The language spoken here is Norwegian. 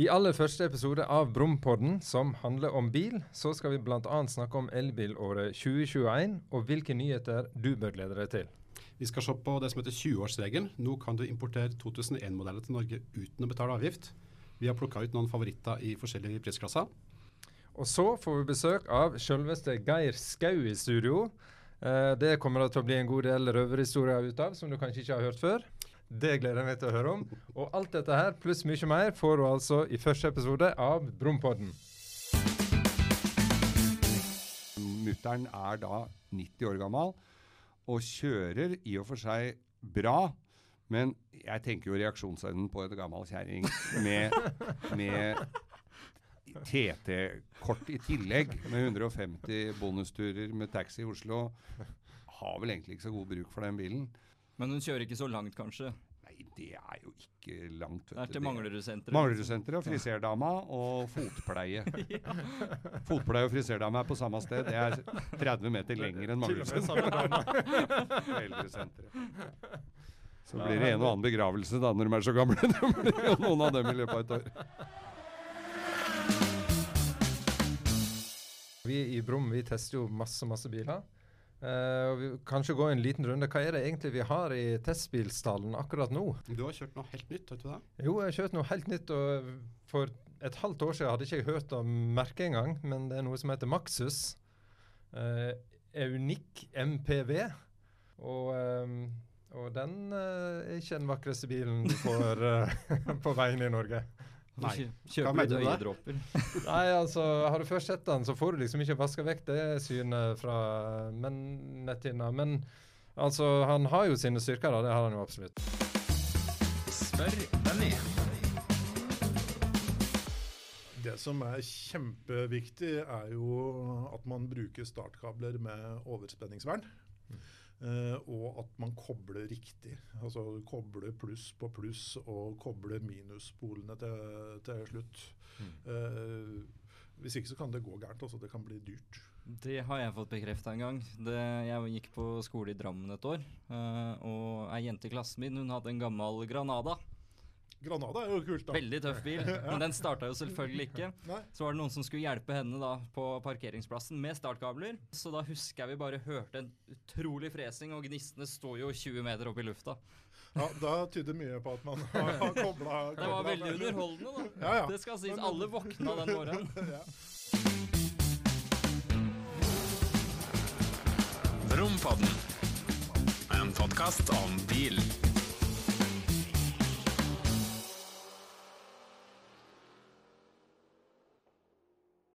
I aller første episode av Brumpodden, som handler om bil, så skal vi bl.a. snakke om elbilåret 2021, og hvilke nyheter du bør glede deg til. Vi skal se på det som heter 20-årsregelen. Nå kan du importere 2001-modeller til Norge uten å betale avgift. Vi har plukka ut noen favoritter i forskjellige prisklasser. Og så får vi besøk av selveste Geir Skau i studio. Eh, det kommer det til å bli en god del røverhistorier ut av, som du kanskje ikke har hørt før. Det gleder jeg meg til å høre om. Og alt dette her, pluss mye mer, får du altså i første episode av Brumpodden. Mutter'n er da 90 år gammel og kjører i og for seg bra. Men jeg tenker jo reaksjonsevnen på en gammel kjerring med, med TT-kort i tillegg, med 150 bonusturer med taxi i Oslo, har vel egentlig ikke så god bruk for den bilen. Men hun kjører ikke så langt, kanskje? Nei, det er jo ikke langt. Det er til Manglerudsenteret. Manglerudsenteret og friserdama og fotpleie. Fotpleie og friserdama er på samme sted. Det er 30 meter lenger enn Manglerudsenteret. Så blir det en og annen begravelse da når de er så gamle. Det blir jo noen av dem i løpet av et år. Vi i Brum vi tester jo masse, masse biler. Uh, vi Kanskje gå en liten runde. Hva er det egentlig vi har i testbilstallen akkurat nå? Du har kjørt noe helt nytt, vet du det? Jo, jeg har kjørt noe helt nytt. og For et halvt år siden hadde ikke jeg hørt om merket engang, men det er noe som heter Maxus. Uh, Eunik MPV. Og, um, og den uh, er ikke den vakreste bilen du får på veien i Norge. Nei. Kjøper du øyedråper? Nei, altså, har du først sett den, så får du liksom ikke vaska vekk det synet fra men, netthinna. Men altså, han har jo sine styrker, da. Det har han jo absolutt. Spør Benny. Det som er kjempeviktig, er jo at man bruker startkabler med overspenningsvern. Mm. Uh, og at man kobler riktig. Altså kobler pluss på pluss og kobler minuspolene til, til slutt. Mm. Uh, hvis ikke så kan det gå gærent. Altså det kan bli dyrt. Det har jeg fått bekrefta en gang. Det, jeg gikk på skole i Drammen et år. Uh, og ei jente i klassen min hun hadde en gammel Granada. Granada er jo kult, da. Veldig tøff bil. Men den starta jo selvfølgelig ikke. Så var det noen som skulle hjelpe henne da på parkeringsplassen med startkabler. Så da husker jeg vi bare hørte en utrolig fresing, og gnistene står jo 20 meter opp i lufta. Ja, da tyder mye på at man har kobla Det var veldig underholdende, da. Ja, ja. Det skal sies. Alle våkna den morgenen. ja. Rompodden. En podkast om bil.